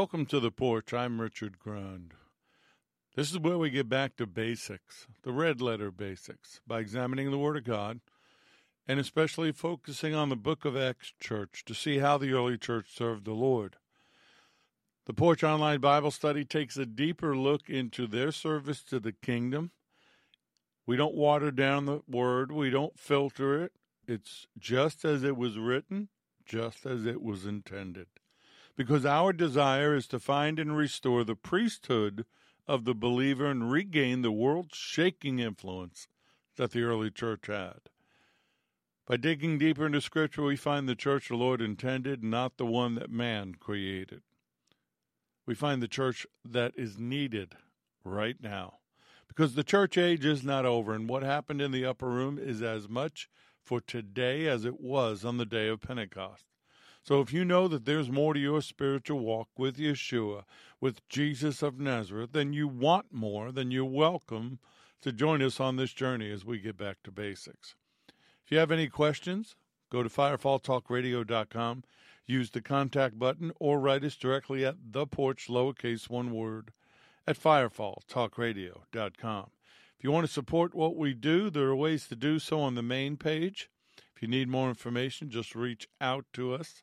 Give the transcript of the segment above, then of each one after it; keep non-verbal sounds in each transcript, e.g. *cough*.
Welcome to the porch. I'm Richard Grund. This is where we get back to basics, the red letter basics, by examining the Word of God and especially focusing on the book of Acts church to see how the early church served the Lord. The Porch Online Bible Study takes a deeper look into their service to the kingdom. We don't water down the Word, we don't filter it. It's just as it was written, just as it was intended because our desire is to find and restore the priesthood of the believer and regain the world shaking influence that the early church had. By digging deeper into Scripture, we find the church the Lord intended, not the one that man created. We find the church that is needed right now. Because the church age is not over, and what happened in the upper room is as much for today as it was on the day of Pentecost. So if you know that there's more to your spiritual walk with Yeshua, with Jesus of Nazareth, then you want more, then you're welcome to join us on this journey as we get back to basics. If you have any questions, go to firefalltalkradio.com, use the contact button, or write us directly at the porch, lowercase one word, at firefalltalkradio.com. If you want to support what we do, there are ways to do so on the main page. If you need more information, just reach out to us.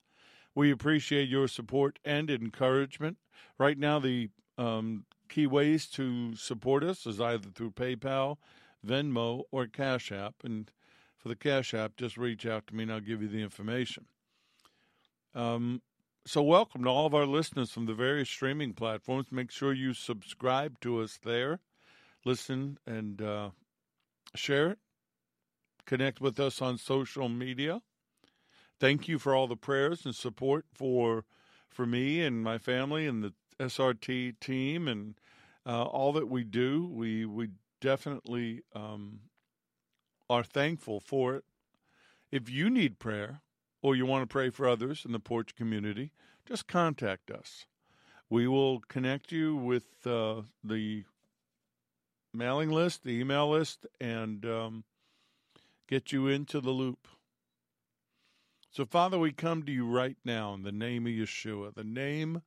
We appreciate your support and encouragement. Right now, the um, key ways to support us is either through PayPal, Venmo, or Cash App. And for the Cash App, just reach out to me and I'll give you the information. Um, so, welcome to all of our listeners from the various streaming platforms. Make sure you subscribe to us there, listen, and uh, share it. Connect with us on social media thank you for all the prayers and support for for me and my family and the SRT team and uh, all that we do. We we definitely um, are thankful for it. If you need prayer or you want to pray for others in the porch community, just contact us. We will connect you with uh, the mailing list, the email list, and um, get you into the loop. So, Father, we come to you right now in the name of Yeshua, the name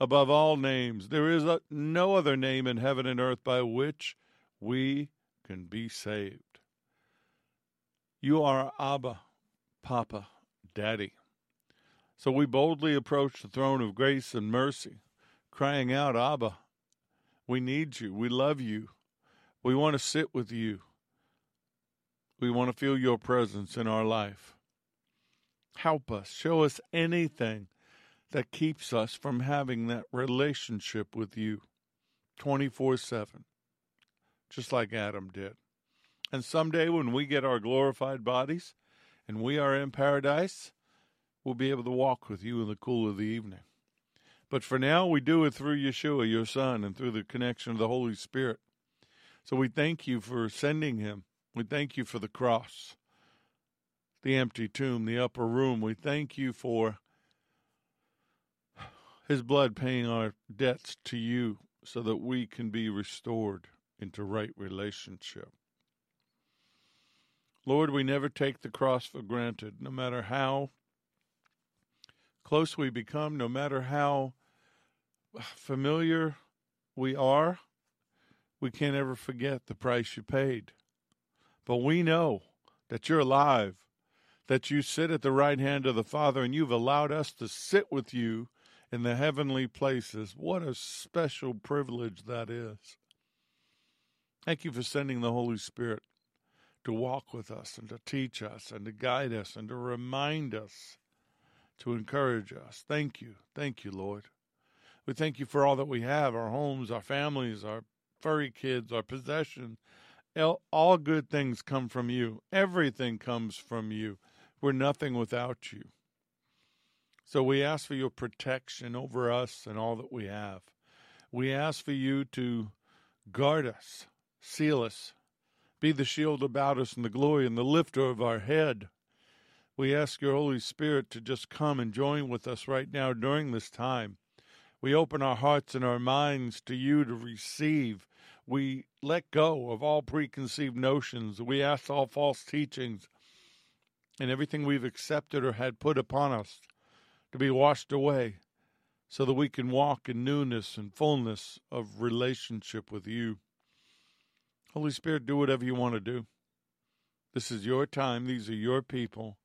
above all names. There is a, no other name in heaven and earth by which we can be saved. You are Abba, Papa, Daddy. So we boldly approach the throne of grace and mercy, crying out, Abba, we need you. We love you. We want to sit with you. We want to feel your presence in our life. Help us. Show us anything that keeps us from having that relationship with you 24 7, just like Adam did. And someday when we get our glorified bodies and we are in paradise, we'll be able to walk with you in the cool of the evening. But for now, we do it through Yeshua, your Son, and through the connection of the Holy Spirit. So we thank you for sending him. We thank you for the cross the empty tomb, the upper room. We thank you for his blood paying our debts to you so that we can be restored into right relationship. Lord, we never take the cross for granted, no matter how close we become, no matter how familiar we are, we can't ever forget the price you paid. But we know that you're alive that you sit at the right hand of the Father and you've allowed us to sit with you in the heavenly places. What a special privilege that is. Thank you for sending the Holy Spirit to walk with us and to teach us and to guide us and to remind us, to encourage us. Thank you. Thank you, Lord. We thank you for all that we have our homes, our families, our furry kids, our possessions. All good things come from you. Everything comes from you. We're nothing without you. So we ask for your protection over us and all that we have. We ask for you to guard us, seal us, be the shield about us and the glory and the lifter of our head. We ask your Holy Spirit to just come and join with us right now during this time. We open our hearts and our minds to you to receive. We let go of all preconceived notions. We ask all false teachings and everything we've accepted or had put upon us to be washed away so that we can walk in newness and fullness of relationship with you. Holy Spirit, do whatever you want to do. This is your time, these are your people,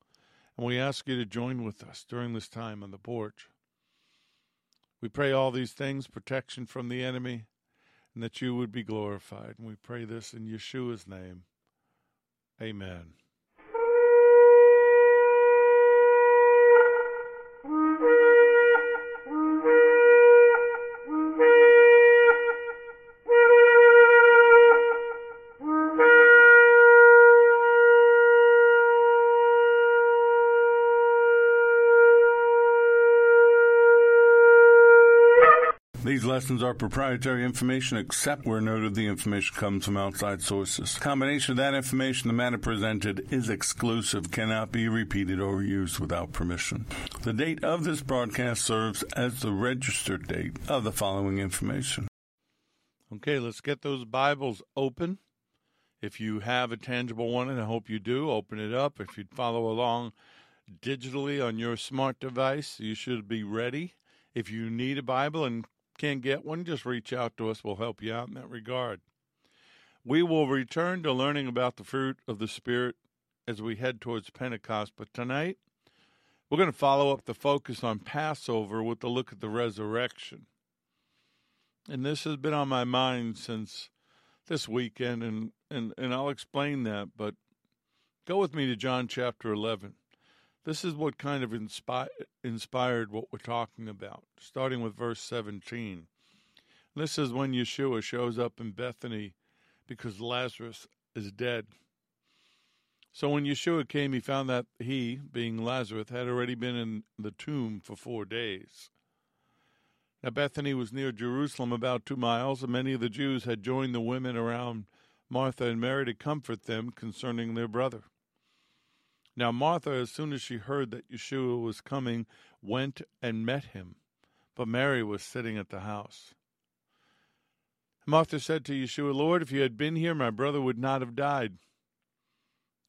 and we ask you to join with us during this time on the porch. We pray all these things, protection from the enemy, and that you would be glorified. And we pray this in Yeshua's name. Amen. Lessons are proprietary information except where noted the information comes from outside sources. Combination of that information, the matter presented is exclusive, cannot be repeated or used without permission. The date of this broadcast serves as the registered date of the following information. Okay, let's get those Bibles open. If you have a tangible one, and I hope you do, open it up. If you'd follow along digitally on your smart device, you should be ready. If you need a Bible and can't get one, just reach out to us. We'll help you out in that regard. We will return to learning about the fruit of the Spirit as we head towards Pentecost. But tonight, we're going to follow up the focus on Passover with a look at the resurrection. And this has been on my mind since this weekend, and, and, and I'll explain that. But go with me to John chapter 11. This is what kind of inspi- inspired what we're talking about, starting with verse 17. This is when Yeshua shows up in Bethany because Lazarus is dead. So when Yeshua came, he found that he, being Lazarus, had already been in the tomb for four days. Now Bethany was near Jerusalem, about two miles, and many of the Jews had joined the women around Martha and Mary to comfort them concerning their brother. Now Martha, as soon as she heard that Yeshua was coming, went and met him, but Mary was sitting at the house. Martha said to Yeshua, Lord, if you had been here, my brother would not have died.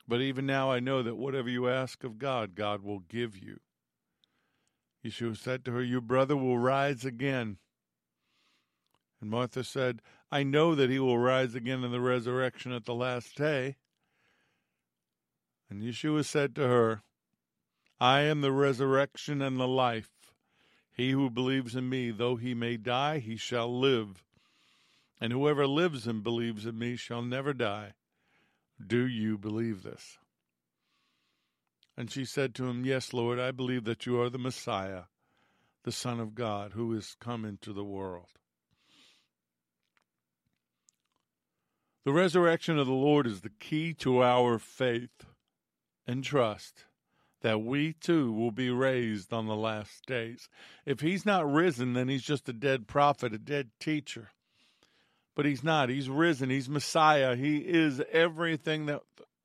But even now I know that whatever you ask of God, God will give you. Yeshua said to her, Your brother will rise again. And Martha said, I know that he will rise again in the resurrection at the last day. And Yeshua said to her, I am the resurrection and the life. He who believes in me, though he may die, he shall live. And whoever lives and believes in me shall never die. Do you believe this? And she said to him, Yes, Lord, I believe that you are the Messiah, the Son of God, who is come into the world. The resurrection of the Lord is the key to our faith and trust that we too will be raised on the last days. If he's not risen, then he's just a dead prophet, a dead teacher. But he's not. He's risen. He's Messiah. He is everything that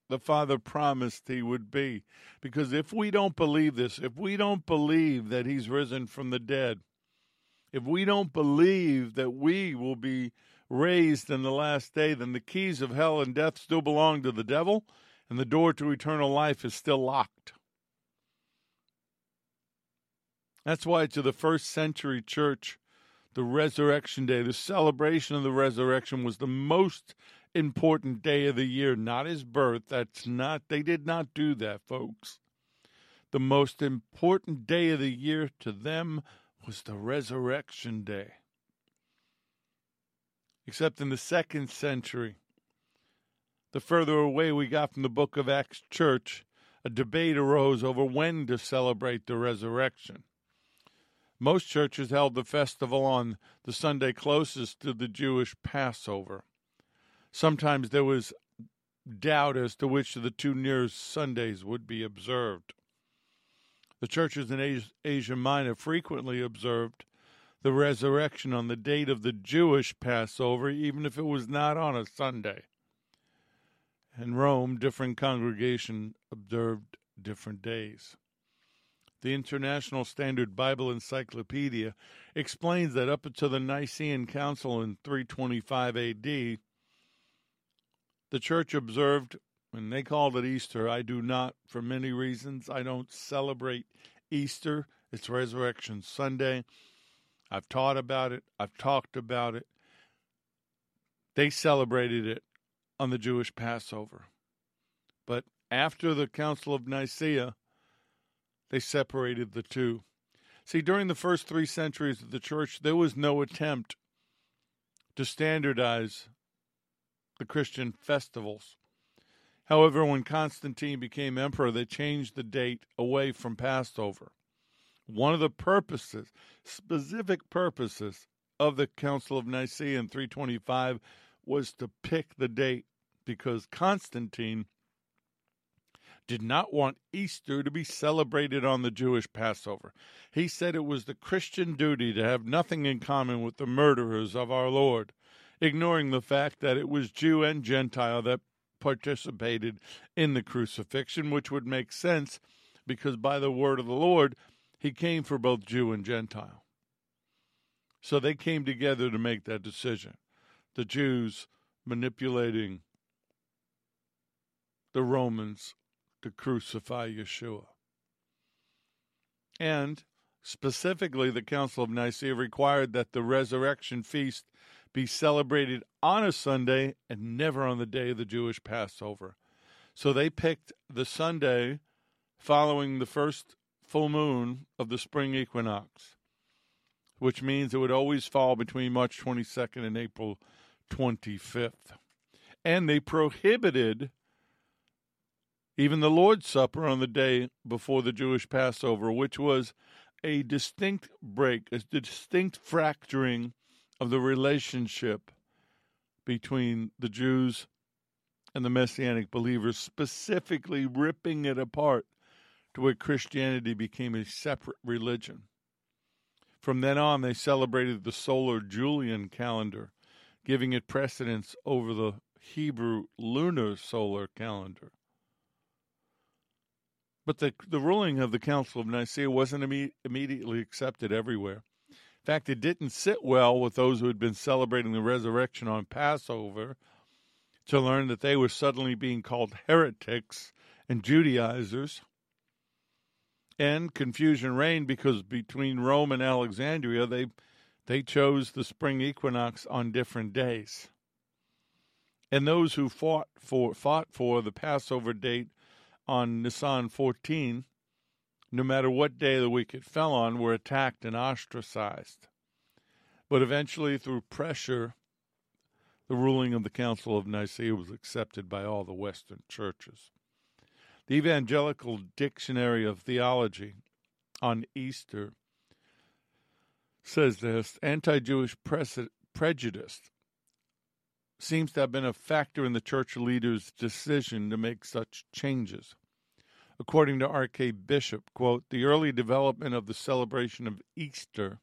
the Father promised he would be. Because if we don't believe this, if we don't believe that he's risen from the dead, if we don't believe that we will be raised in the last day, then the keys of hell and death still belong to the devil and the door to eternal life is still locked. That's why to the first century church, the resurrection day, the celebration of the resurrection was the most important day of the year, not his birth. That's not, they did not do that, folks. The most important day of the year to them was the resurrection day. Except in the second century, the further away we got from the book of Acts church, a debate arose over when to celebrate the resurrection. Most churches held the festival on the Sunday closest to the Jewish Passover. Sometimes there was doubt as to which of the two nearest Sundays would be observed. The churches in Asia Minor frequently observed the resurrection on the date of the Jewish Passover, even if it was not on a Sunday. In Rome, different congregations observed different days. The International Standard Bible Encyclopedia explains that up until the Nicene Council in 325 AD, the church observed, and they called it Easter. I do not, for many reasons. I don't celebrate Easter, it's Resurrection Sunday. I've taught about it, I've talked about it. They celebrated it on the Jewish Passover. But after the Council of Nicaea, they separated the two. See, during the first three centuries of the church, there was no attempt to standardize the Christian festivals. However, when Constantine became emperor, they changed the date away from Passover. One of the purposes, specific purposes, of the Council of Nicaea in 325 was to pick the date because Constantine did not want Easter to be celebrated on the Jewish Passover. He said it was the Christian duty to have nothing in common with the murderers of our Lord, ignoring the fact that it was Jew and Gentile that participated in the crucifixion, which would make sense because by the word of the Lord, he came for both Jew and Gentile. So they came together to make that decision. The Jews manipulating the Romans to crucify Yeshua. And specifically, the Council of Nicaea required that the resurrection feast be celebrated on a Sunday and never on the day of the Jewish Passover. So they picked the Sunday following the first full moon of the spring equinox, which means it would always fall between March 22nd and April 25th. And they prohibited even the Lord's Supper on the day before the Jewish Passover, which was a distinct break, a distinct fracturing of the relationship between the Jews and the Messianic believers, specifically ripping it apart to where Christianity became a separate religion. From then on, they celebrated the solar Julian calendar, giving it precedence over the Hebrew lunar solar calendar. But the, the ruling of the Council of Nicaea wasn't imme- immediately accepted everywhere. In fact, it didn't sit well with those who had been celebrating the resurrection on Passover to learn that they were suddenly being called heretics and Judaizers. And confusion reigned because between Rome and Alexandria, they, they chose the spring equinox on different days. And those who fought for, fought for the Passover date on Nisan 14, no matter what day of the week it fell on, were attacked and ostracized. But eventually, through pressure, the ruling of the Council of Nicaea was accepted by all the Western churches. The Evangelical Dictionary of Theology on Easter says this anti Jewish prejudice seems to have been a factor in the church leaders' decision to make such changes. According to R.K. Bishop, quote, the early development of the celebration of Easter,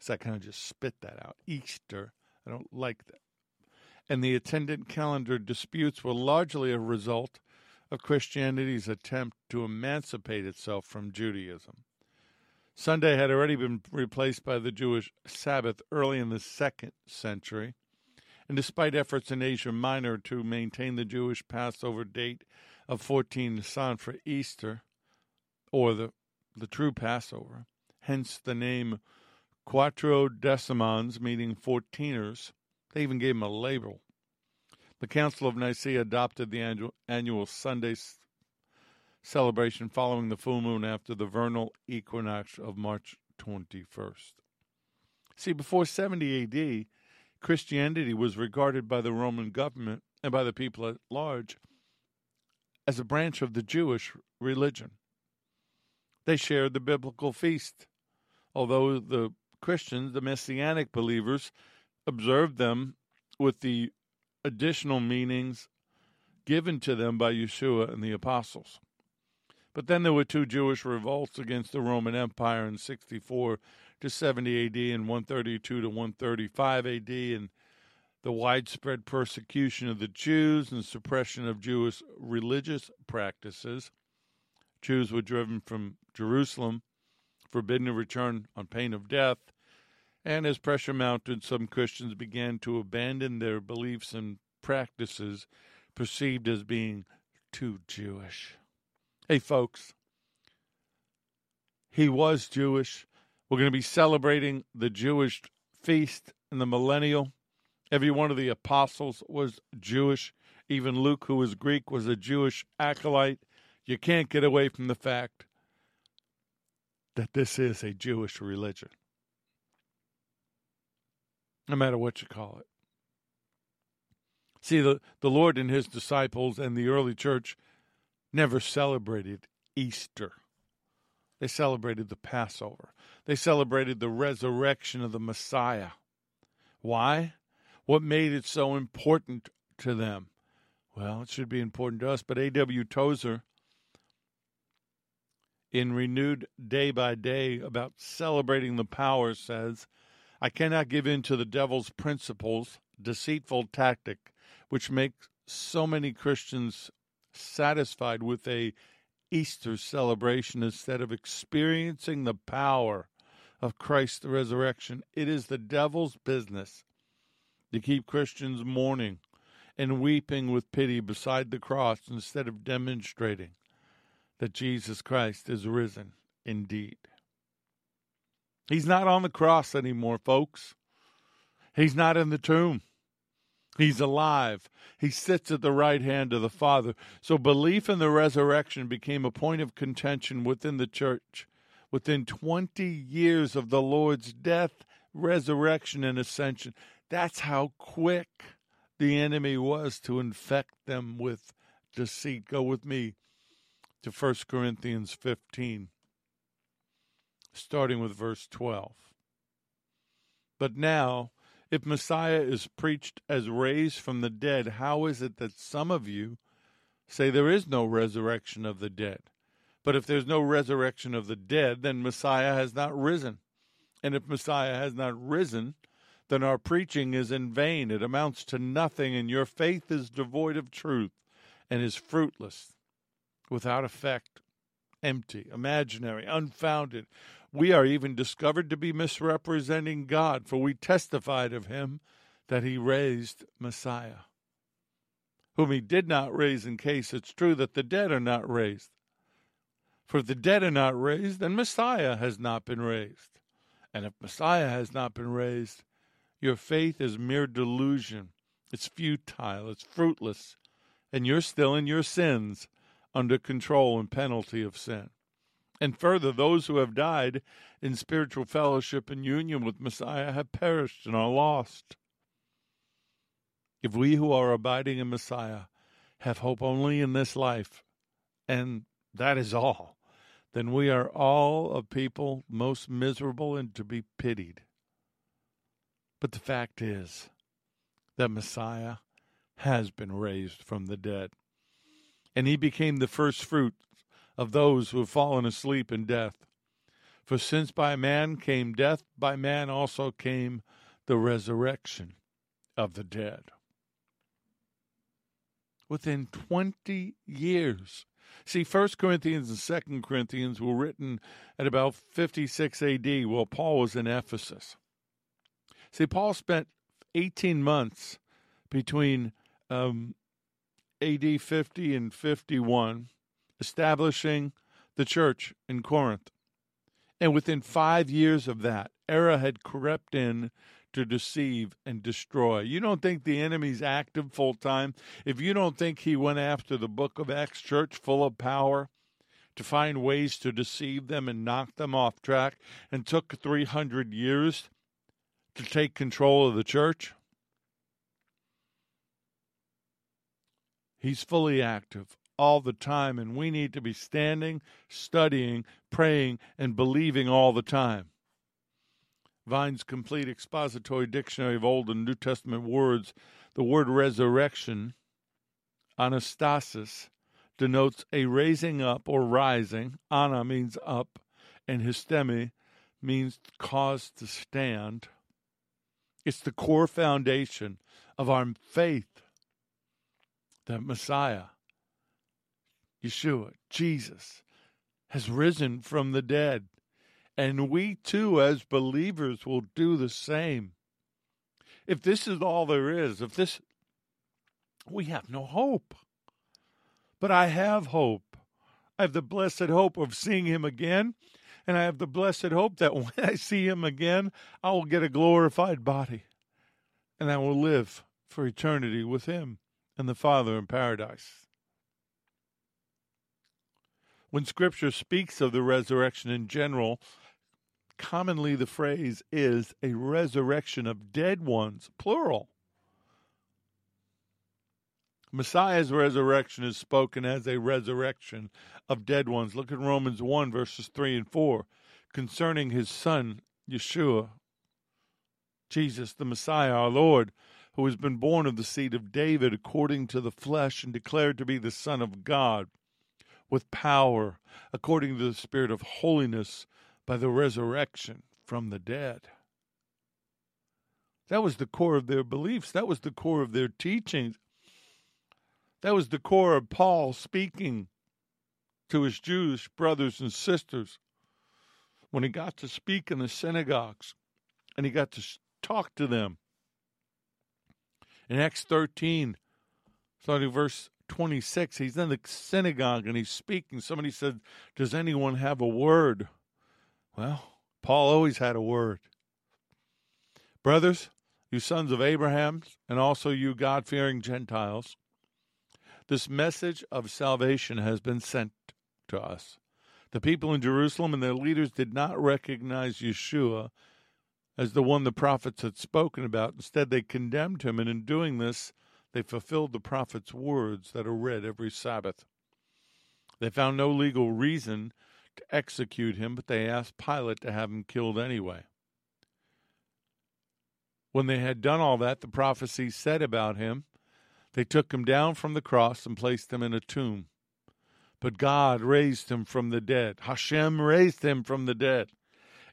so I kind of just spit that out, Easter, I don't like that, and the attendant calendar disputes were largely a result of Christianity's attempt to emancipate itself from Judaism. Sunday had already been replaced by the Jewish Sabbath early in the second century, and despite efforts in Asia Minor to maintain the Jewish Passover date of 14 Nisan for Easter, or the, the true Passover, hence the name Quartodecimans, meaning fourteeners. They even gave them a label. The Council of Nicaea adopted the annual, annual Sunday celebration following the full moon after the vernal equinox of March 21st. See, before 70 AD, Christianity was regarded by the Roman government and by the people at large as a branch of the Jewish religion. They shared the biblical feast, although the Christians, the Messianic believers, observed them with the additional meanings given to them by Yeshua and the apostles. But then there were two Jewish revolts against the Roman Empire in 64 to 70 AD and 132 to 135 AD, and the widespread persecution of the Jews and suppression of Jewish religious practices. Jews were driven from Jerusalem, forbidden to return on pain of death, and as pressure mounted, some Christians began to abandon their beliefs and practices perceived as being too Jewish. Hey, folks, he was Jewish We're going to be celebrating the Jewish feast in the millennial. Every one of the apostles was Jewish. Even Luke, who was Greek, was a Jewish acolyte. You can't get away from the fact that this is a Jewish religion, no matter what you call it. See, the, the Lord and his disciples and the early church never celebrated Easter. They celebrated the Passover. They celebrated the resurrection of the Messiah. Why? What made it so important to them? Well, it should be important to us, but A.W. Tozer, in Renewed Day by Day about celebrating the power, says, I cannot give in to the devil's principles, deceitful tactic, which makes so many Christians satisfied with a Easter celebration instead of experiencing the power of Christ's resurrection. It is the devil's business to keep Christians mourning and weeping with pity beside the cross instead of demonstrating that Jesus Christ is risen indeed. He's not on the cross anymore, folks. He's not in the tomb. He's alive. He sits at the right hand of the Father. So belief in the resurrection became a point of contention within the church. Within 20 years of the Lord's death, resurrection, and ascension, that's how quick the enemy was to infect them with deceit. Go with me to 1 Corinthians 15, starting with verse 12. But now, if Messiah is preached as raised from the dead, how is it that some of you say there is no resurrection of the dead? But if there's no resurrection of the dead, then Messiah has not risen. And if Messiah has not risen, then our preaching is in vain. It amounts to nothing, and your faith is devoid of truth and is fruitless, without effect, empty, imaginary, unfounded. We are even discovered to be misrepresenting God, for we testified of him that he raised Messiah, whom he did not raise in case it's true that the dead are not raised. For if the dead are not raised, then Messiah has not been raised. And if Messiah has not been raised, your faith is mere delusion. It's futile, it's fruitless, and you're still in your sins under control and penalty of sin. And further, those who have died in spiritual fellowship and union with Messiah have perished and are lost. If we who are abiding in Messiah have hope only in this life, and that is all, then we are all a people most miserable and to be pitied. But the fact is that Messiah has been raised from the dead, and he became the first fruit of those who have fallen asleep in death. For since by man came death, by man also came the resurrection of the dead. Within 20 years. See, 1 Corinthians and 2 Corinthians were written at about 56 AD while Paul was in Ephesus. See, Paul spent 18 months between um, AD 50 and 51 establishing the church in Corinth. And within five years of that, error had crept in to deceive and destroy. You don't think the enemy's active full time? If you don't think he went after the book of Acts church full of power to find ways to deceive them and knock them off track and took 300 years to take control of the church? He's fully active all the time, and we need to be standing, studying, praying, and believing all the time. Vine's complete expository dictionary of Old and New Testament words, the word resurrection, anastasis, denotes a raising up or rising. Ana means up, and histemi means cause to stand. It's the core foundation of our faith that Messiah Yeshua, Jesus, has risen from the dead. And we too, as believers, will do the same. If this is all there is, if this, we have no hope. But I have hope. I have the blessed hope of seeing him again And I have the blessed hope that *laughs* when I see him again, I will get a glorified body and I will live for eternity with him and the Father in paradise. When Scripture speaks of the resurrection in general, commonly the phrase is a resurrection of dead ones, plural. Messiah's resurrection is spoken as a resurrection of dead ones. Look at Romans 1, verses 3 and 4, concerning his son, Yeshua, Jesus, the Messiah, our Lord, who has been born of the seed of David according to the flesh and declared to be the Son of God, with power, according to the Spirit of holiness, by the resurrection from the dead. That was the core of their beliefs. That was the core of their teachings. That was the core of Paul speaking to his Jewish brothers and sisters when he got to speak in the synagogues and he got to talk to them. In Acts 13, starting verse 26, he's in the synagogue and he's speaking. Somebody said, Does anyone have a word? Well, Paul always had a word. Brothers, you sons of Abraham, and also you God fearing Gentiles, this message of salvation has been sent to us. The people in Jerusalem and their leaders did not recognize Yeshua as the one the prophets had spoken about. Instead, they condemned him, and in doing this, they fulfilled the prophet's words that are read every Sabbath. They found no legal reason to execute him, but they asked Pilate to have him killed anyway. When they had done all that, the prophecy said about him they took him down from the cross and placed him in a tomb. But God raised him from the dead. Hashem raised him from the dead.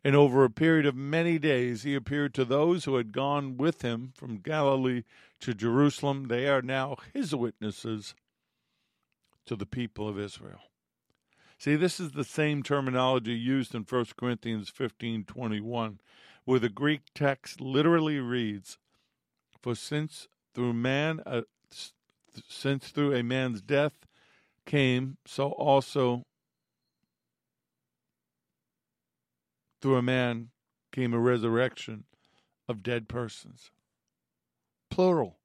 And over a period of many days, he appeared to those who had gone with him from Galilee to Jerusalem. They are now his witnesses to the people of Israel. See, this is the same terminology used in 1 Corinthians 15:21, where the Greek text literally reads, "For since through man uh, a, since through a man's death came, so also through a man came a resurrection of dead persons. Plural.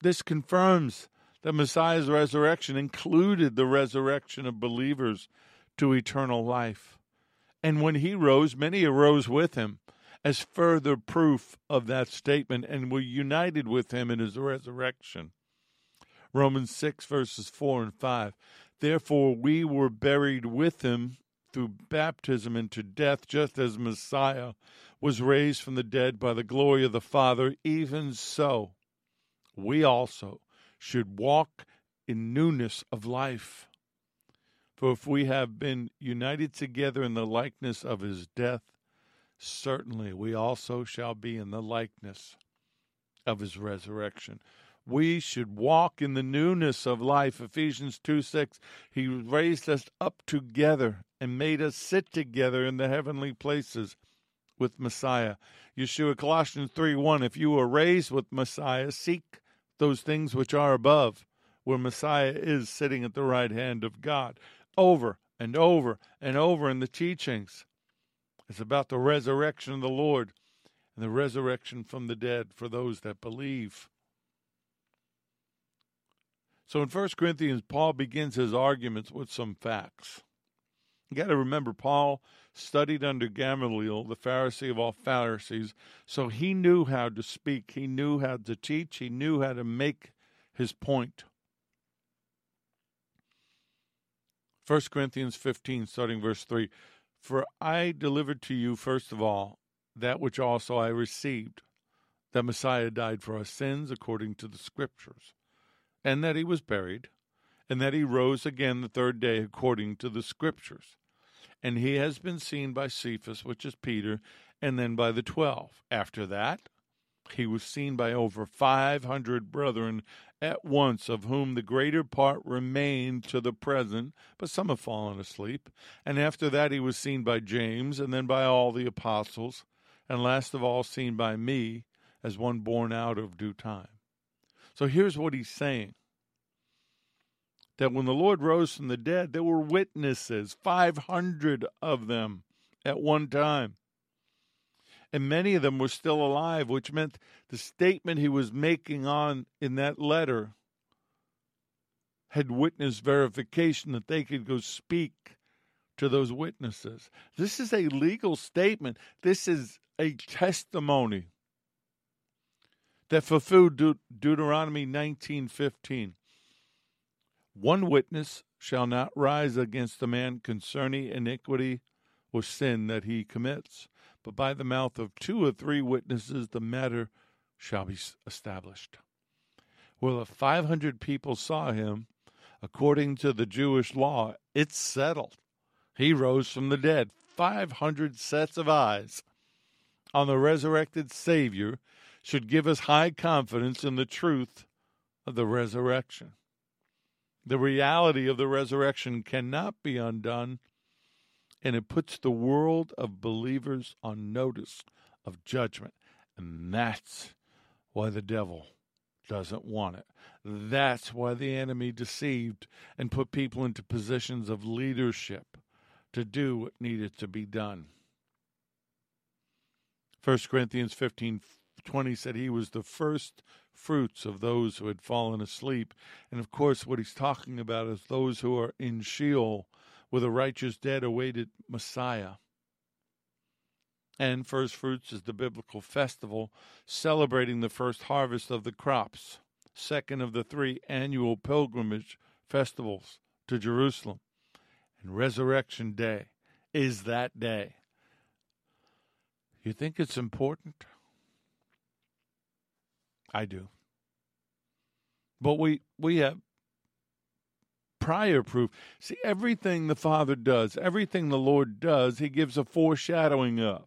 This confirms that Messiah's resurrection included the resurrection of believers to eternal life. And when he rose, many arose with him as further proof of that statement and were united with him in his resurrection. Romans 6, verses 4 and 5. Therefore, we were buried with him through baptism into death, just as Messiah was raised from the dead by the glory of the Father, even so we also should walk in newness of life. For if we have been united together in the likeness of his death, certainly we also shall be in the likeness of his resurrection. We should walk in the newness of life. Ephesians 2 6. He raised us up together and made us sit together in the heavenly places with Messiah. Yeshua, Colossians 3 1. If you are raised with Messiah, seek those things which are above, where Messiah is sitting at the right hand of God. Over and over and over in the teachings. It's about the resurrection of the Lord and the resurrection from the dead for those that believe. So in 1 Corinthians, Paul begins his arguments with some facts. You got to remember, Paul studied under Gamaliel, the Pharisee of all Pharisees, so he knew how to speak, he knew how to teach, he knew how to make his point. 1 Corinthians 15, starting verse 3 for I delivered to you, first of all, that which also I received that Messiah died for our sins according to the Scriptures, and that he was buried, and that he rose again the third day according to the Scriptures. And he has been seen by Cephas, which is Peter, and then by the twelve. After that, he was seen by over five hundred brethren at once, of whom the greater part remain to the present, but some have fallen asleep. And after that he was seen by James, and then by all the apostles, and last of all seen by me, as one born out of due time. So here's what he's saying that when the Lord rose from the dead, there were witnesses, 500 of them at one time. And many of them were still alive, which meant the statement he was making on in that letter had witness verification that they could go speak to those witnesses. This is a legal statement. This is a testimony that fulfilled De- Deuteronomy 19:15. One witness shall not rise against a man concerning iniquity or sin that he commits, but by the mouth of two or three witnesses the matter shall be established. Well, if 500 people saw him, according to the Jewish law, it's settled. He rose from the dead. 500 sets of eyes on the resurrected Savior should give us high confidence in the truth of the resurrection. The reality of the resurrection cannot be undone, and it puts the world of believers on notice of judgment. And that's why the devil doesn't want it. That's why the enemy deceived and put people into positions of leadership to do what needed to be done. 1 Corinthians 15 20 said he was the first fruits of those who had fallen asleep. And of course, what he's talking about is those who are in Sheol, where the righteous dead awaited Messiah. And first fruits is the biblical festival celebrating the first harvest of the crops, second of the three annual pilgrimage festivals to Jerusalem. And Resurrection Day is that day. You think it's important? I do. But we we have prior proof. See, everything the Father does, everything the Lord does, He gives a foreshadowing of.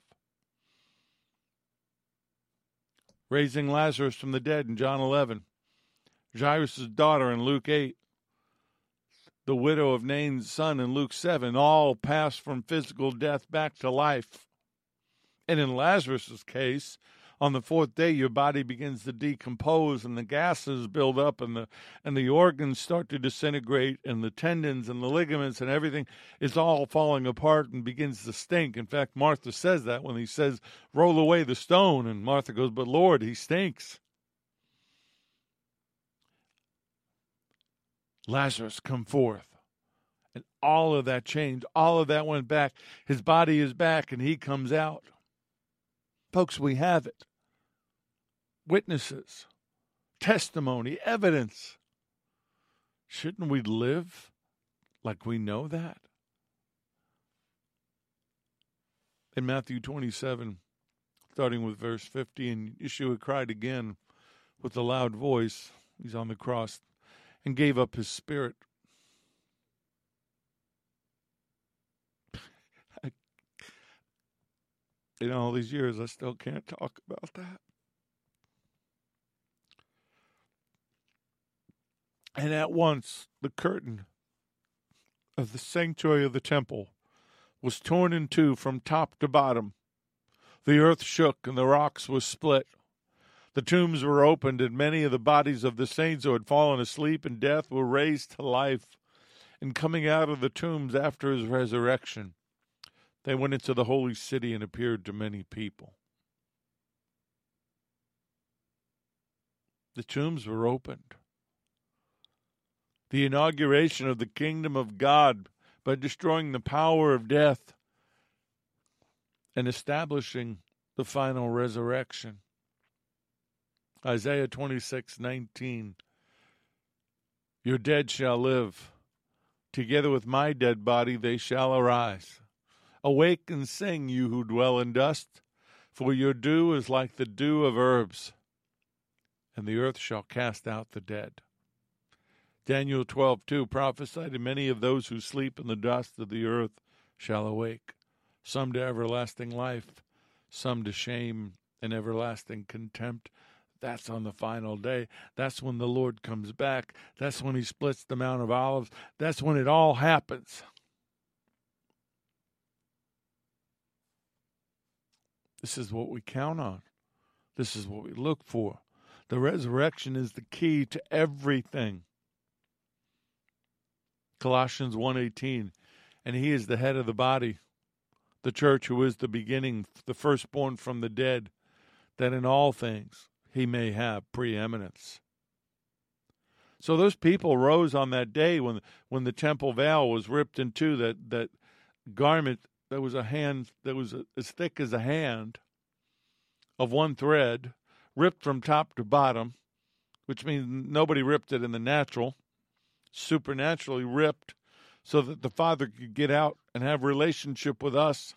Raising Lazarus from the dead in John 11, Jairus' daughter in Luke 8, the widow of Nain's son in Luke 7, all passed from physical death back to life. And in Lazarus' case, on the fourth day your body begins to decompose and the gases build up and the and the organs start to disintegrate and the tendons and the ligaments and everything is all falling apart and begins to stink. In fact, Martha says that when he says, "Roll away the stone," and Martha goes, "But Lord, he stinks." Lazarus, come forth. And all of that changed. All of that went back. His body is back and he comes out. Folks, we have it witnesses, testimony, evidence. Shouldn't we live like we know that? In Matthew 27, starting with verse 50, and Yeshua cried again with a loud voice, he's on the cross, and gave up his spirit. In all these years, I still can't talk about that. And at once the curtain of the sanctuary of the temple was torn in two from top to bottom. The earth shook and the rocks were split. The tombs were opened, and many of the bodies of the saints who had fallen asleep in death were raised to life. And coming out of the tombs after his resurrection, they went into the holy city and appeared to many people. The tombs were opened the inauguration of the kingdom of God by destroying the power of death and establishing the final resurrection. Isaiah 26:19 Your dead shall live together with my dead body they shall arise awake and sing you who dwell in dust for your dew is like the dew of herbs and the earth shall cast out the dead Daniel 12, 2 prophesied, and many of those who sleep in the dust of the earth shall awake, some to everlasting life, some to shame and everlasting contempt. That's on the final day. That's when the Lord comes back. That's when he splits the Mount of Olives. That's when it all happens. This is what we count on. This is what we look for. The resurrection is the key to everything. Colossians 1:18, and he is the head of the body, the church who is the beginning, the firstborn from the dead, that in all things he may have preeminence. So those people rose on that day when when the temple veil was ripped in two, that that garment that was a hand that was as thick as a hand of one thread, ripped from top to bottom, which means nobody ripped it in the natural, supernaturally ripped so that the Father could get out and have relationship with us.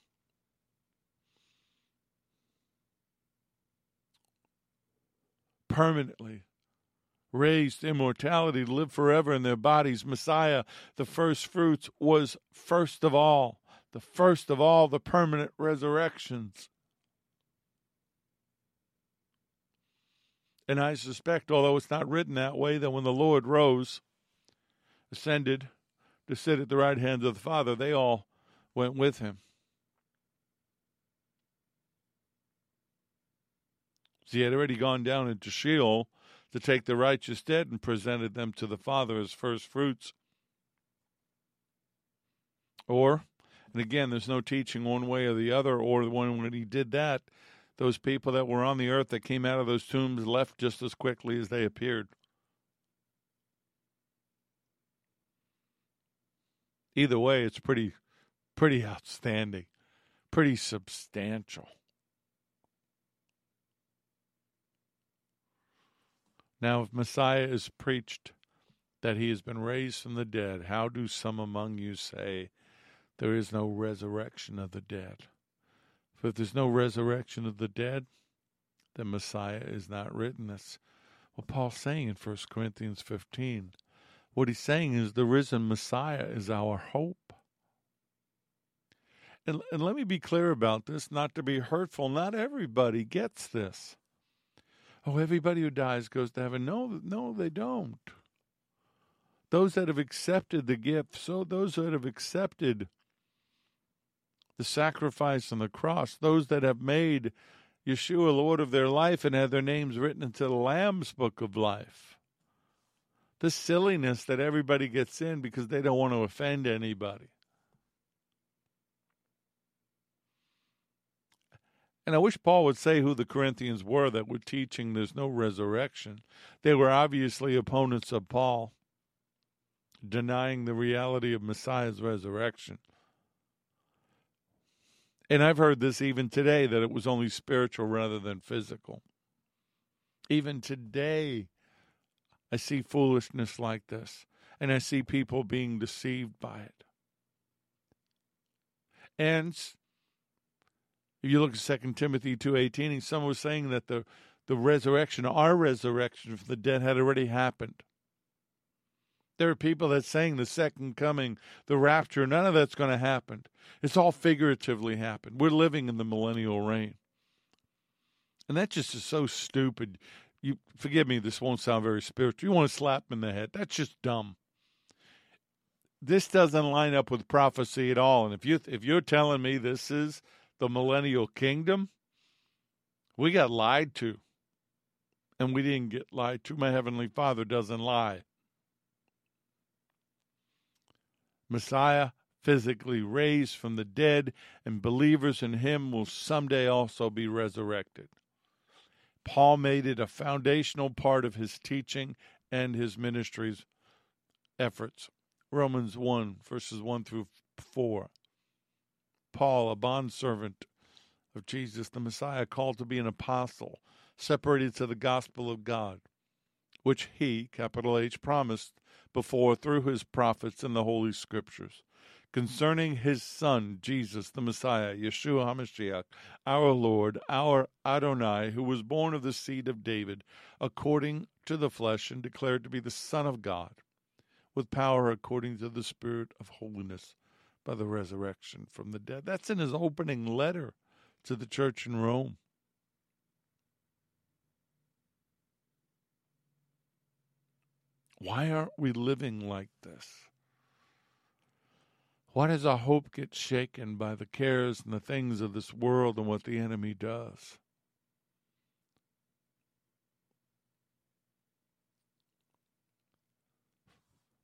Permanently raised immortality to live forever in their bodies. Messiah, the first fruits, was first of all, the first of all the permanent resurrections. And I suspect, although it's not written that way, that when the Lord rose, ascended to sit at the right hand of the Father, they all went with him. he had already gone down into Sheol to take the righteous dead and presented them to the Father as first fruits. Or, and again, there's no teaching one way or the other, or when, when he did that, those people that were on the earth that came out of those tombs left just as quickly as they appeared. Either way, it's pretty pretty outstanding, pretty substantial. Now, if Messiah is preached that he has been raised from the dead, how do some among you say there is no resurrection of the dead? For if there's no resurrection of the dead, then Messiah is not written. That's what Paul's saying in 1 Corinthians 15. What he's saying is the risen Messiah is our hope. And, and let me be clear about this, not to be hurtful. Not everybody gets this oh, everybody who dies goes to heaven. No, no, they don't. Those that have accepted the gift, so those that have accepted the sacrifice on the cross, those that have made Yeshua Lord of their life and had their names written into the Lamb's book of life. The silliness that everybody gets in because they don't want to offend anybody. And I wish Paul would say who the Corinthians were that were teaching there's no resurrection. They were obviously opponents of Paul, denying the reality of Messiah's resurrection. And I've heard this even today that it was only spiritual rather than physical. Even today, I see foolishness like this, and I see people being deceived by it. And if you look at Second Timothy two eighteen, someone was saying that the the resurrection, our resurrection from the dead, had already happened. There are people that saying the second coming, the rapture, none of that's going to happen. It's all figuratively happened. We're living in the millennial reign. And that just is so stupid. You forgive me, this won't sound very spiritual. You want to slap him in the head. That's just dumb. This doesn't line up with prophecy at all. And if you if you're telling me this is the millennial kingdom, we got lied to. And we didn't get lied to. My Heavenly Father doesn't lie. Messiah physically raised from the dead, and believers in him will someday also be resurrected. Paul made it a foundational part of his teaching and his ministry's efforts. Romans 1, verses 1 through 4. Paul, a bondservant of Jesus the Messiah, called to be an apostle, separated to the gospel of God, which he, capital H, promised before through his prophets in the Holy Scriptures, concerning his Son, Jesus the Messiah, Yeshua HaMashiach, our Lord, our Adonai, who was born of the seed of David, according to the flesh, and declared to be the Son of God, with power according to the Spirit of holiness by the resurrection from the dead. That's in his opening letter to the church in Rome. Why aren't we living like this? Why does our hope get shaken by the cares and the things of this world and what the enemy does?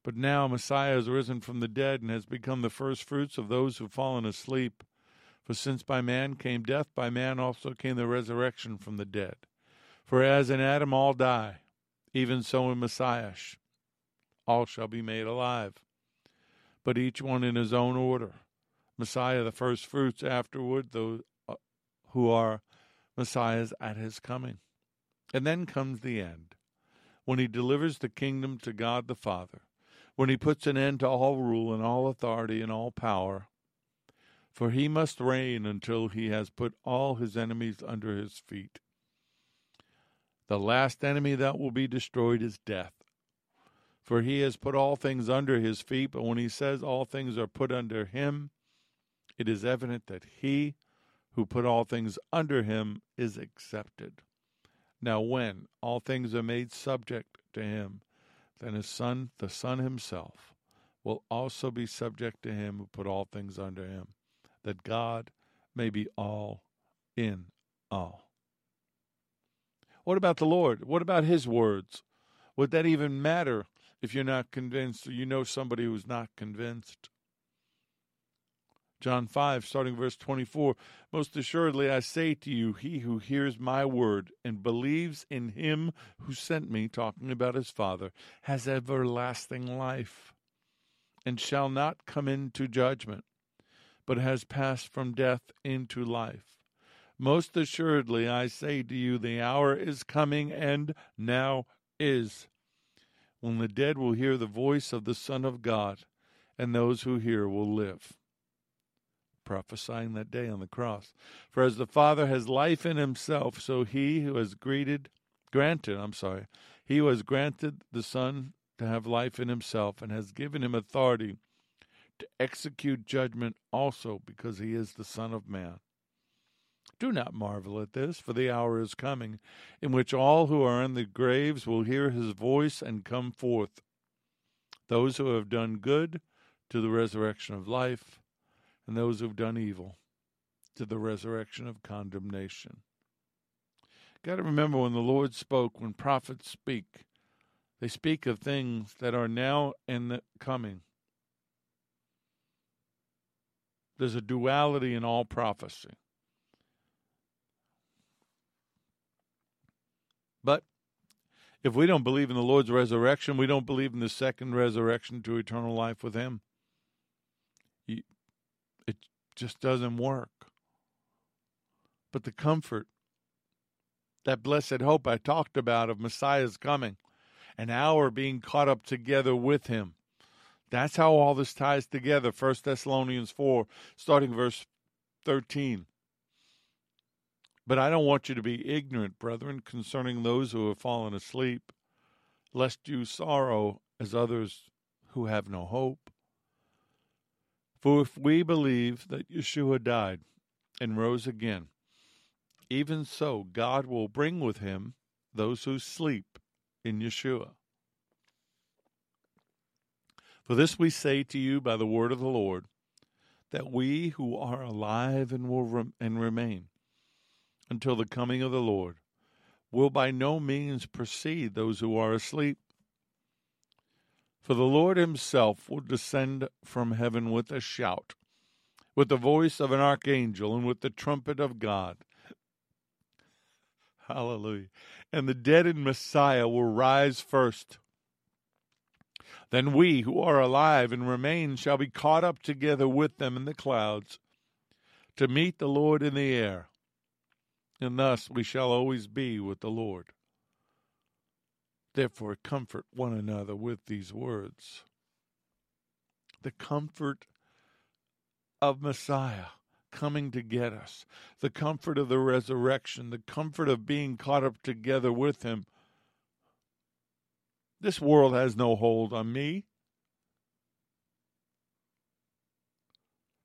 But now Messiah has risen from the dead and has become the firstfruits of those who have fallen asleep. For since by man came death, by man also came the resurrection from the dead. For as in Adam all die, even so in Messiah all shall be made alive, but each one in his own order. Messiah the firstfruits, afterward those uh, who are Messiahs at his coming. And then comes the end, when he delivers the kingdom to God the Father when he puts an end to all rule and all authority and all power. For he must reign until he has put all his enemies under his feet. The last enemy that will be destroyed is death. For he has put all things under his feet, but when he says all things are put under him, it is evident that he who put all things under him is accepted. Now, when all things are made subject to him, then his son, the Son himself, will also be subject to him who put all things under him, that God may be all in all. What about the Lord? What about his words? Would that even matter if you're not convinced you know somebody who's not convinced? John 5, starting verse 24 Most assuredly I say to you, he who hears my word and believes in him who sent me, talking about his Father, has everlasting life and shall not come into judgment, but has passed from death into life. Most assuredly I say to you, the hour is coming and now is when the dead will hear the voice of the Son of God, and those who hear will live prophesying that day on the cross. For as the Father has life in himself, so he who has greeted, granted, I'm sorry, he who has granted the Son to have life in himself and has given him authority to execute judgment also because he is the Son of Man. Do not marvel at this, for the hour is coming in which all who are in the graves will hear his voice and come forth. Those who have done good to the resurrection of life, and those who've done evil to the resurrection of condemnation. Got to remember when the Lord spoke, when prophets speak, they speak of things that are now and coming. There's a duality in all prophecy. But if we don't believe in the Lord's resurrection, we don't believe in the second resurrection to eternal life with Him It just doesn't work. But the comfort, that blessed hope I talked about of Messiah's coming, and our being caught up together with him. That's how all this ties together. 1 Thessalonians 4, starting verse 13. But I don't want you to be ignorant, brethren, concerning those who have fallen asleep, lest you sorrow as others who have no hope. For if we believe that Yeshua died and rose again, even so God will bring with him those who sleep in Yeshua. For this we say to you by the word of the Lord, that we who are alive and will rem- and remain until the coming of the Lord will by no means precede those who are asleep. For the Lord himself will descend from heaven with a shout, with the voice of an archangel, and with the trumpet of God. Hallelujah. And the dead in Messiah will rise first. Then we who are alive and remain shall be caught up together with them in the clouds to meet the Lord in the air. And thus we shall always be with the Lord. Therefore, comfort one another with these words. The comfort of Messiah coming to get us, the comfort of the resurrection, the comfort of being caught up together with Him. This world has no hold on me.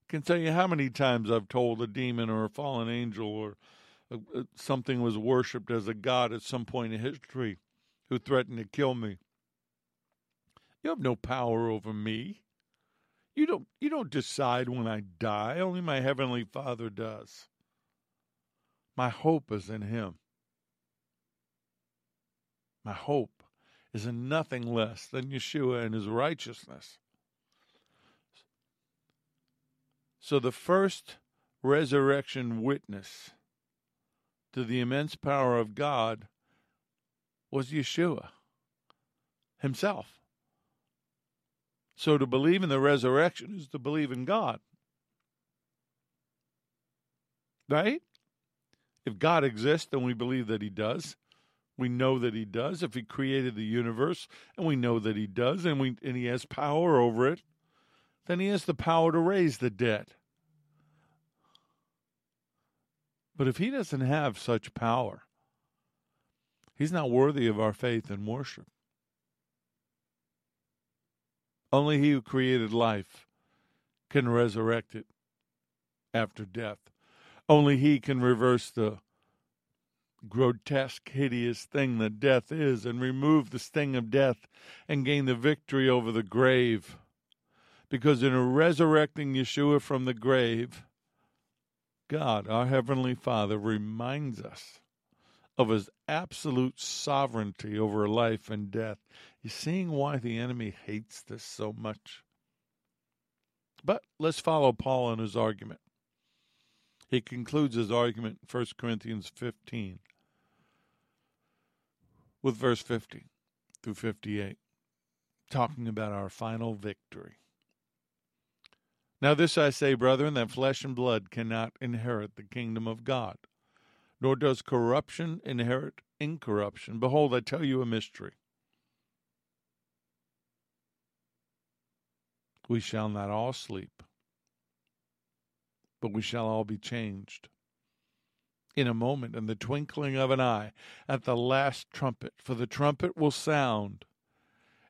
I can tell you how many times I've told a demon or a fallen angel or Uh, uh, something was worshipped as a god at some point in history who threatened to kill me. You have no power over me. You don't you don't decide when I die, only my heavenly Father does. My hope is in him. My hope is in nothing less than Yeshua and his righteousness. So the first resurrection witness to the immense power of God was Yeshua himself. So to believe in the resurrection is to believe in God. Right? If God exists, then we believe that he does. We know that he does. If he created the universe, and we know that he does, and we and he has power over it, then he has the power to raise the dead. But if he doesn't have such power, he's not worthy of our faith and worship. Only he who created life can resurrect it after death. Only he can reverse the grotesque, hideous thing that death is and remove the sting of death and gain the victory over the grave. Because in resurrecting Yeshua from the grave, God, our Heavenly Father, reminds us of His absolute sovereignty over life and death. You seeing why the enemy hates this so much? But let's follow Paul in his argument. He concludes his argument in 1 Corinthians 15 with verse 50 through 58, talking about our final victory. Now, this I say, brethren, that flesh and blood cannot inherit the kingdom of God, nor does corruption inherit incorruption. Behold, I tell you a mystery. We shall not all sleep, but we shall all be changed. In a moment, in the twinkling of an eye, at the last trumpet, for the trumpet will sound,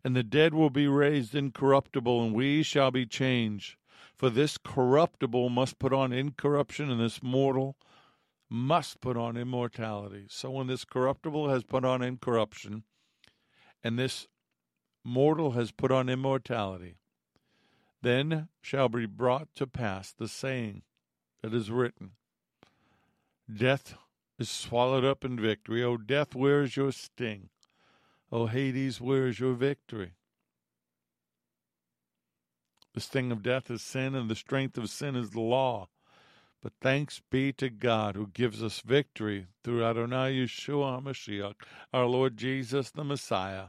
and the dead will be raised incorruptible, and we shall be changed. For this corruptible must put on incorruption, and this mortal must put on immortality. So when this corruptible has put on incorruption, and this mortal has put on immortality, then shall be brought to pass the saying that is written Death is swallowed up in victory. O death, where is your sting? O Hades, where is your victory? The sting of death is sin, and the strength of sin is the law. But thanks be to God who gives us victory through Adonai Yeshua HaMashiach, our Lord Jesus the Messiah.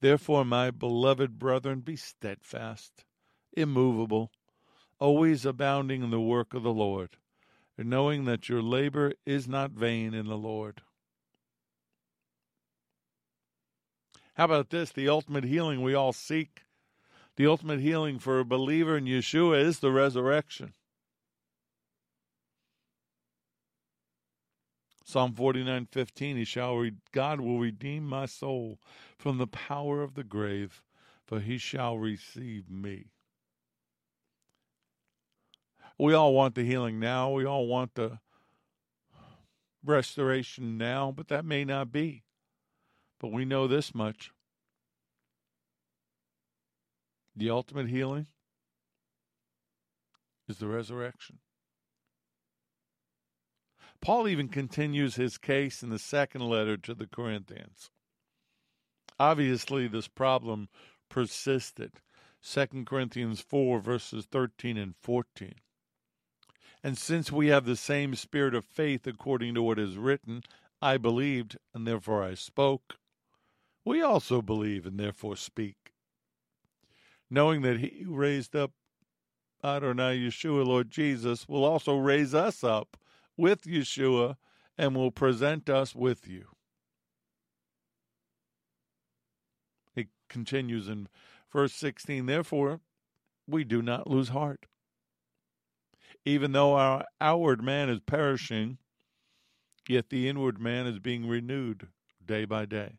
Therefore, my beloved brethren, be steadfast, immovable, always abounding in the work of the Lord, and knowing that your labor is not vain in the Lord. How about this? The ultimate healing we all seek the ultimate healing for a believer in Yeshua is the resurrection. Psalm 49:15 He shall re- God will redeem my soul from the power of the grave for he shall receive me. We all want the healing now. We all want the restoration now, but that may not be. But we know this much the ultimate healing is the resurrection. Paul even continues his case in the second letter to the Corinthians. Obviously, this problem persisted. 2 Corinthians 4, verses 13 and 14. And since we have the same spirit of faith according to what is written, I believed, and therefore I spoke, we also believe, and therefore speak knowing that he raised up Adonai Yeshua, Lord Jesus, will also raise us up with Yeshua and will present us with you. It continues in verse 16 Therefore, we do not lose heart. Even though our outward man is perishing, yet the inward man is being renewed day by day.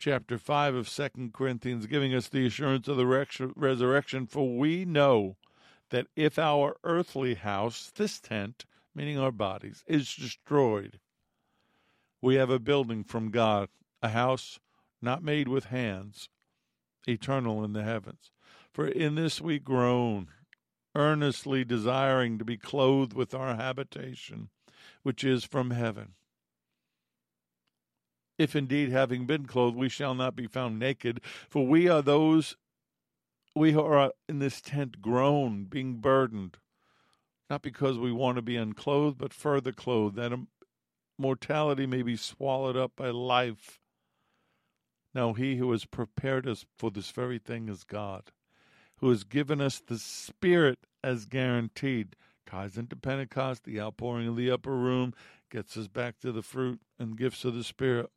chapter 5 of Second Corinthians, giving us the assurance of the resurrection. For we know that if our earthly house, this tent, meaning our bodies, is destroyed, we have a building from God, a house not made with hands, eternal in the heavens. For in this we groan, earnestly desiring to be clothed with our habitation, which is from heaven. If indeed, having been clothed, we shall not be found naked, for we are those we who are in this tent groan, being burdened, not because we want to be unclothed, but further clothed, that mortality may be swallowed up by life. Now, he who has prepared us for this very thing is God, who has given us the Spirit as guaranteed. Ties into Pentecost, the outpouring of the upper room gets us back to the fruit and gifts of the Spirit.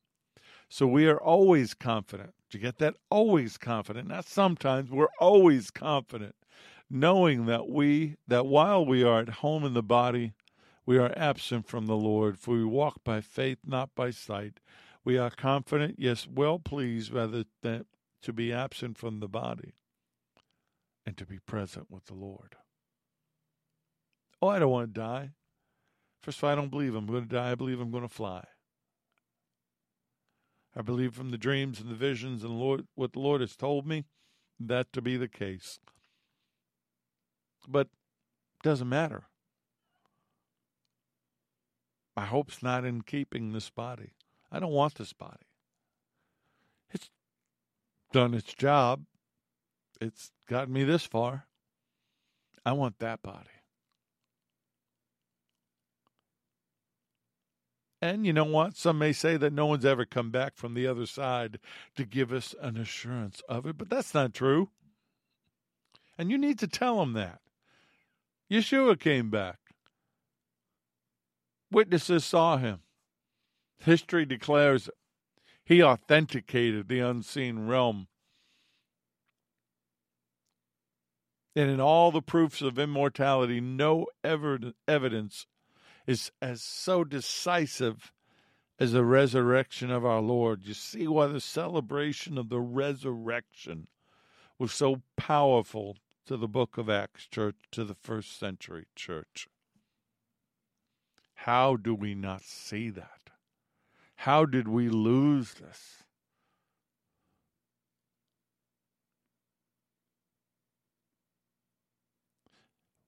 So we are always confident. Do you get that? Always confident. Not sometimes, we're always confident, knowing that we that while we are at home in the body, we are absent from the Lord, for we walk by faith, not by sight. We are confident, yes, well pleased, rather than to be absent from the body and to be present with the Lord. Oh, I don't want to die. First of all, I don't believe I'm going to die. I believe I'm going to fly. I believe from the dreams and the visions and Lord, what the Lord has told me that to be the case. But it doesn't matter. My hope's not in keeping this body. I don't want this body. It's done its job. It's gotten me this far. I want that body. And you know what? Some may say that no one's ever come back from the other side to give us an assurance of it, but that's not true. And you need to tell them that. Yeshua came back. Witnesses saw him. History declares it. He authenticated the unseen realm. And in all the proofs of immortality, no evidence is as so decisive as the resurrection of our Lord. You see why the celebration of the resurrection was so powerful to the book of Acts church, to the first century church. How do we not see that? How did we lose this?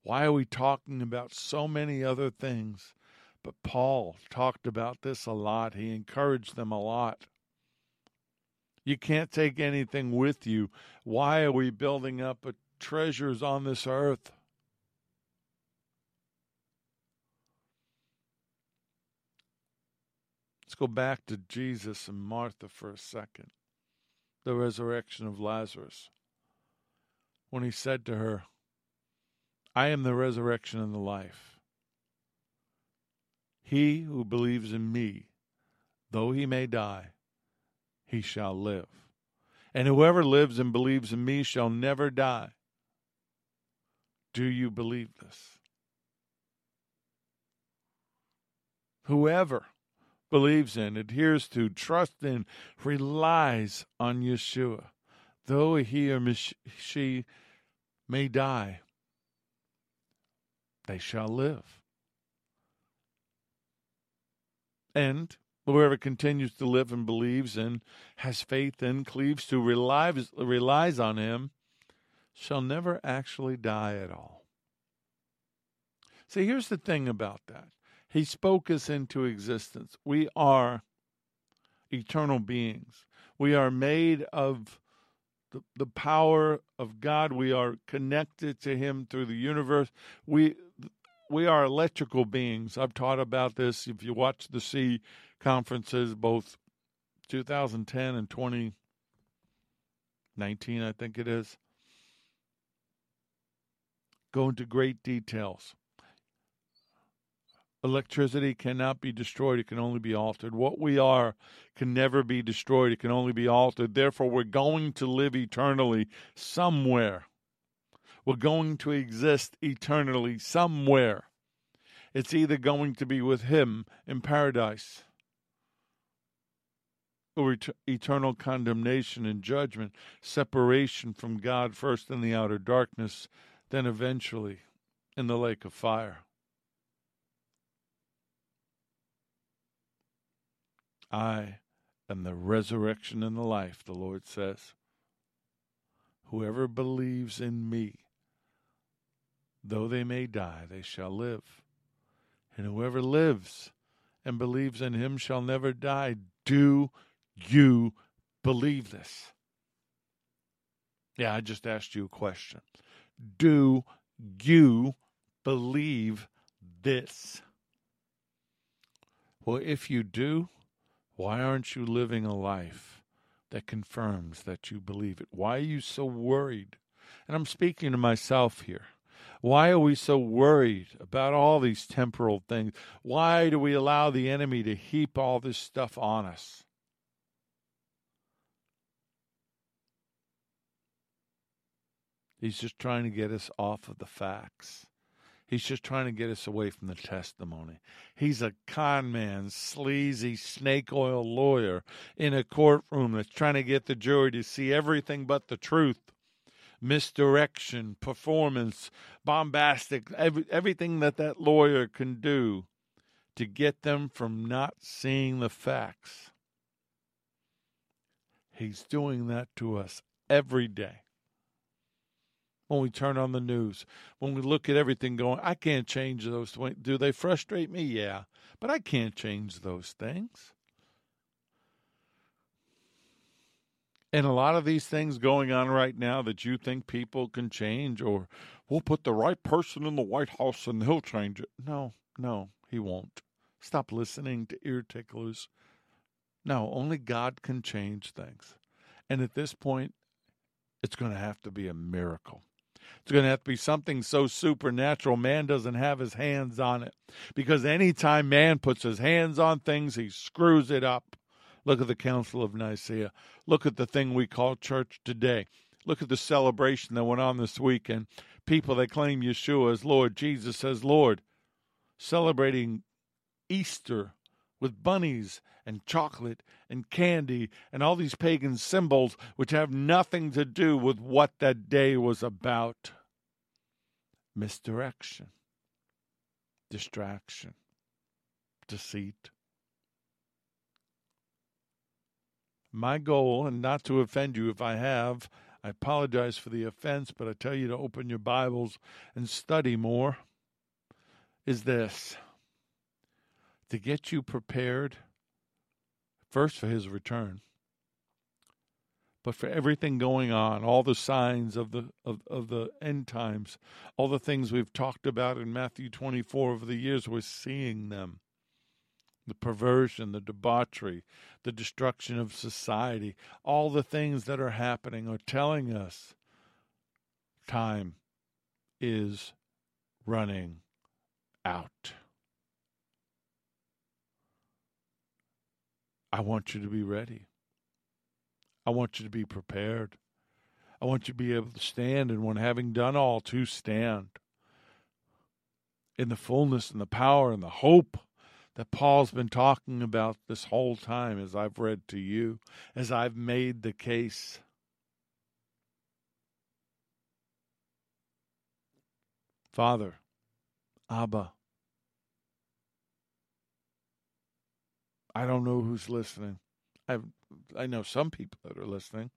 Why are we talking about so many other things? But Paul talked about this a lot. He encouraged them a lot. You can't take anything with you. Why are we building up treasures on this earth? Let's go back to Jesus and Martha for a second. The resurrection of Lazarus. When he said to her, I am the resurrection and the life. He who believes in me, though he may die, he shall live. And whoever lives and believes in me shall never die. Do you believe this? Whoever believes in, adheres to, trusts in, relies on Yeshua, though he or she may die, they shall live. And whoever continues to live and believes and has faith and cleaves to, relies, relies on him, shall never actually die at all. See, here's the thing about that. He spoke us into existence. We are eternal beings. We are made of the, the power of God. We are connected to Him through the universe. We we are electrical beings. I've taught about this. If you watch the C conferences, both 2010 and 2019, I think it is, go into great details. Electricity cannot be destroyed, it can only be altered. What we are can never be destroyed, it can only be altered. Therefore, we're going to live eternally somewhere. We're going to exist eternally somewhere. It's either going to be with Him in paradise or eternal condemnation and judgment, separation from God first in the outer darkness, then eventually in the lake of fire. I am the resurrection and the life, the Lord says. Whoever believes in me, though they may die, they shall live. And whoever lives and believes in him shall never die. Do you believe this? Yeah, I just asked you a question. Do you believe this? Well, if you do, why aren't you living a life that confirms that you believe it? Why are you so worried? And I'm speaking to myself here. Why are we so worried about all these temporal things? Why do we allow the enemy to heap all this stuff on us? He's just trying to get us off of the facts. He's just trying to get us away from the testimony. He's a con man, sleazy snake oil lawyer in a courtroom that's trying to get the jury to see everything but the truth. Misdirection, performance, bombastic, every, everything that that lawyer can do to get them from not seeing the facts. He's doing that to us every day when we turn on the news, when we look at everything going, I can't change those. Do they frustrate me? Yeah, but I can't change those things. And a lot of these things going on right now that you think people can change, or we'll put the right person in the White House and he'll change it. No, no, he won't. Stop listening to ear ticklers. No, only God can change things. And at this point, it's going to have to be a miracle. It's going to have to be something so supernatural, man doesn't have his hands on it. Because anytime man puts his hands on things, he screws it up. Look at the Council of Nicaea. Look at the thing we call church today. Look at the celebration that went on this weekend. People that claim Yeshua as Lord, Jesus as Lord, celebrating Easter with bunnies and chocolate and candy and all these pagan symbols which have nothing to do with what that day was about misdirection, distraction, deceit. My goal, and not to offend you if I have, I apologize for the offense, but I tell you to open your Bibles and study more, is this to get you prepared first for his return but for everything going on, all the signs of the of, of the end times, all the things we've talked about in Matthew 24 over the years, we're seeing them. The perversion, the debauchery, the destruction of society, all the things that are happening are telling us time is running out. I want you to be ready. I want you to be prepared. I want you to be able to stand, and when having done all, to stand in the fullness and the power and the hope that Paul's been talking about this whole time as I've read to you, as I've made the case. Father, Abba, I don't know who's listening. I I know some people that are listening,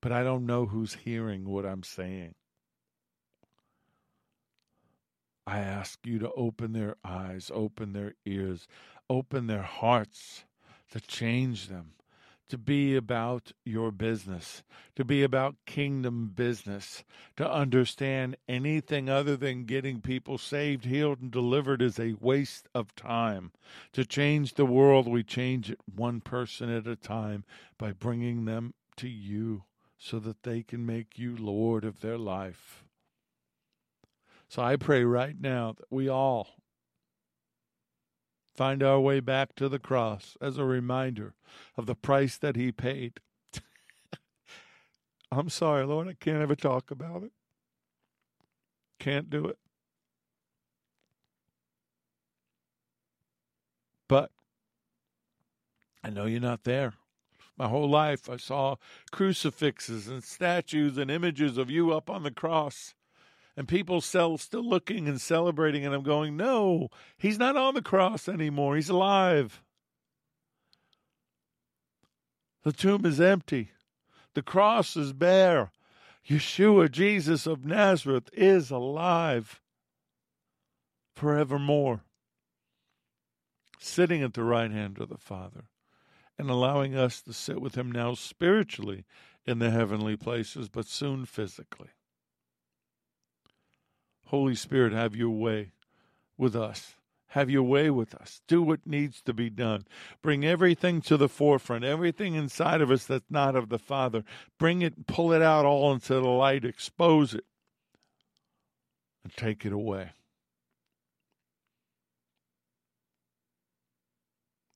but I don't know who's hearing what I'm saying. I ask you to open their eyes, open their ears, open their hearts to change them, to be about your business, to be about kingdom business, to understand anything other than getting people saved, healed, and delivered is a waste of time. To change the world, we change it one person at a time by bringing them to you so that they can make you Lord of their life. So I pray right now that we all find our way back to the cross as a reminder of the price that he paid. *laughs* I'm sorry, Lord, I can't ever talk about it. Can't do it. But I know you're not there. My whole life, I saw crucifixes and statues and images of you up on the cross. And people still, still looking and celebrating, and I'm going, No, he's not on the cross anymore. He's alive. The tomb is empty. The cross is bare. Yeshua, Jesus of Nazareth, is alive forevermore, sitting at the right hand of the Father and allowing us to sit with him now spiritually in the heavenly places, but soon physically. Holy Spirit, have your way with us. Have your way with us. Do what needs to be done. Bring everything to the forefront, everything inside of us that's not of the Father. Bring it, pull it out all into the light, expose it, and take it away.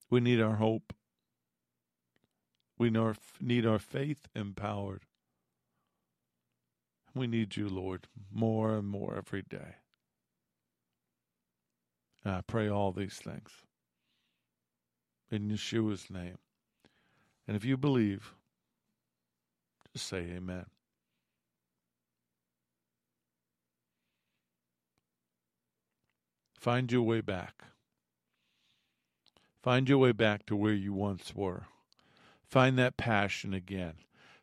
We need our hope. We need our faith empowered. We need you, Lord, more and more every day. And I pray all these things in Yeshua's name. And if you believe, just say amen. Find your way back. Find your way back to where you once were. Find that passion again.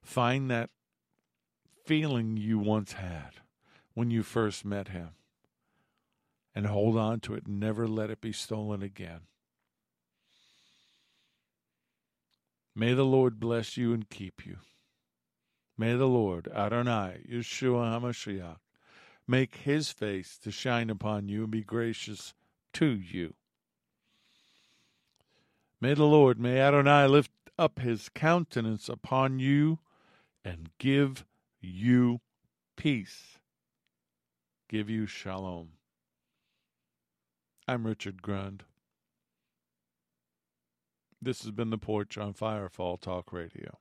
Find that feeling you once had when you first met him. And hold on to it and never let it be stolen again. May the Lord bless you and keep you. May the Lord, Adonai, Yeshua HaMashiach, make his face to shine upon you and be gracious to you. May the Lord, may Adonai lift up his countenance upon you and give you peace, give you shalom. I'm Richard Grund. This has been the Porch on Firefall Talk Radio.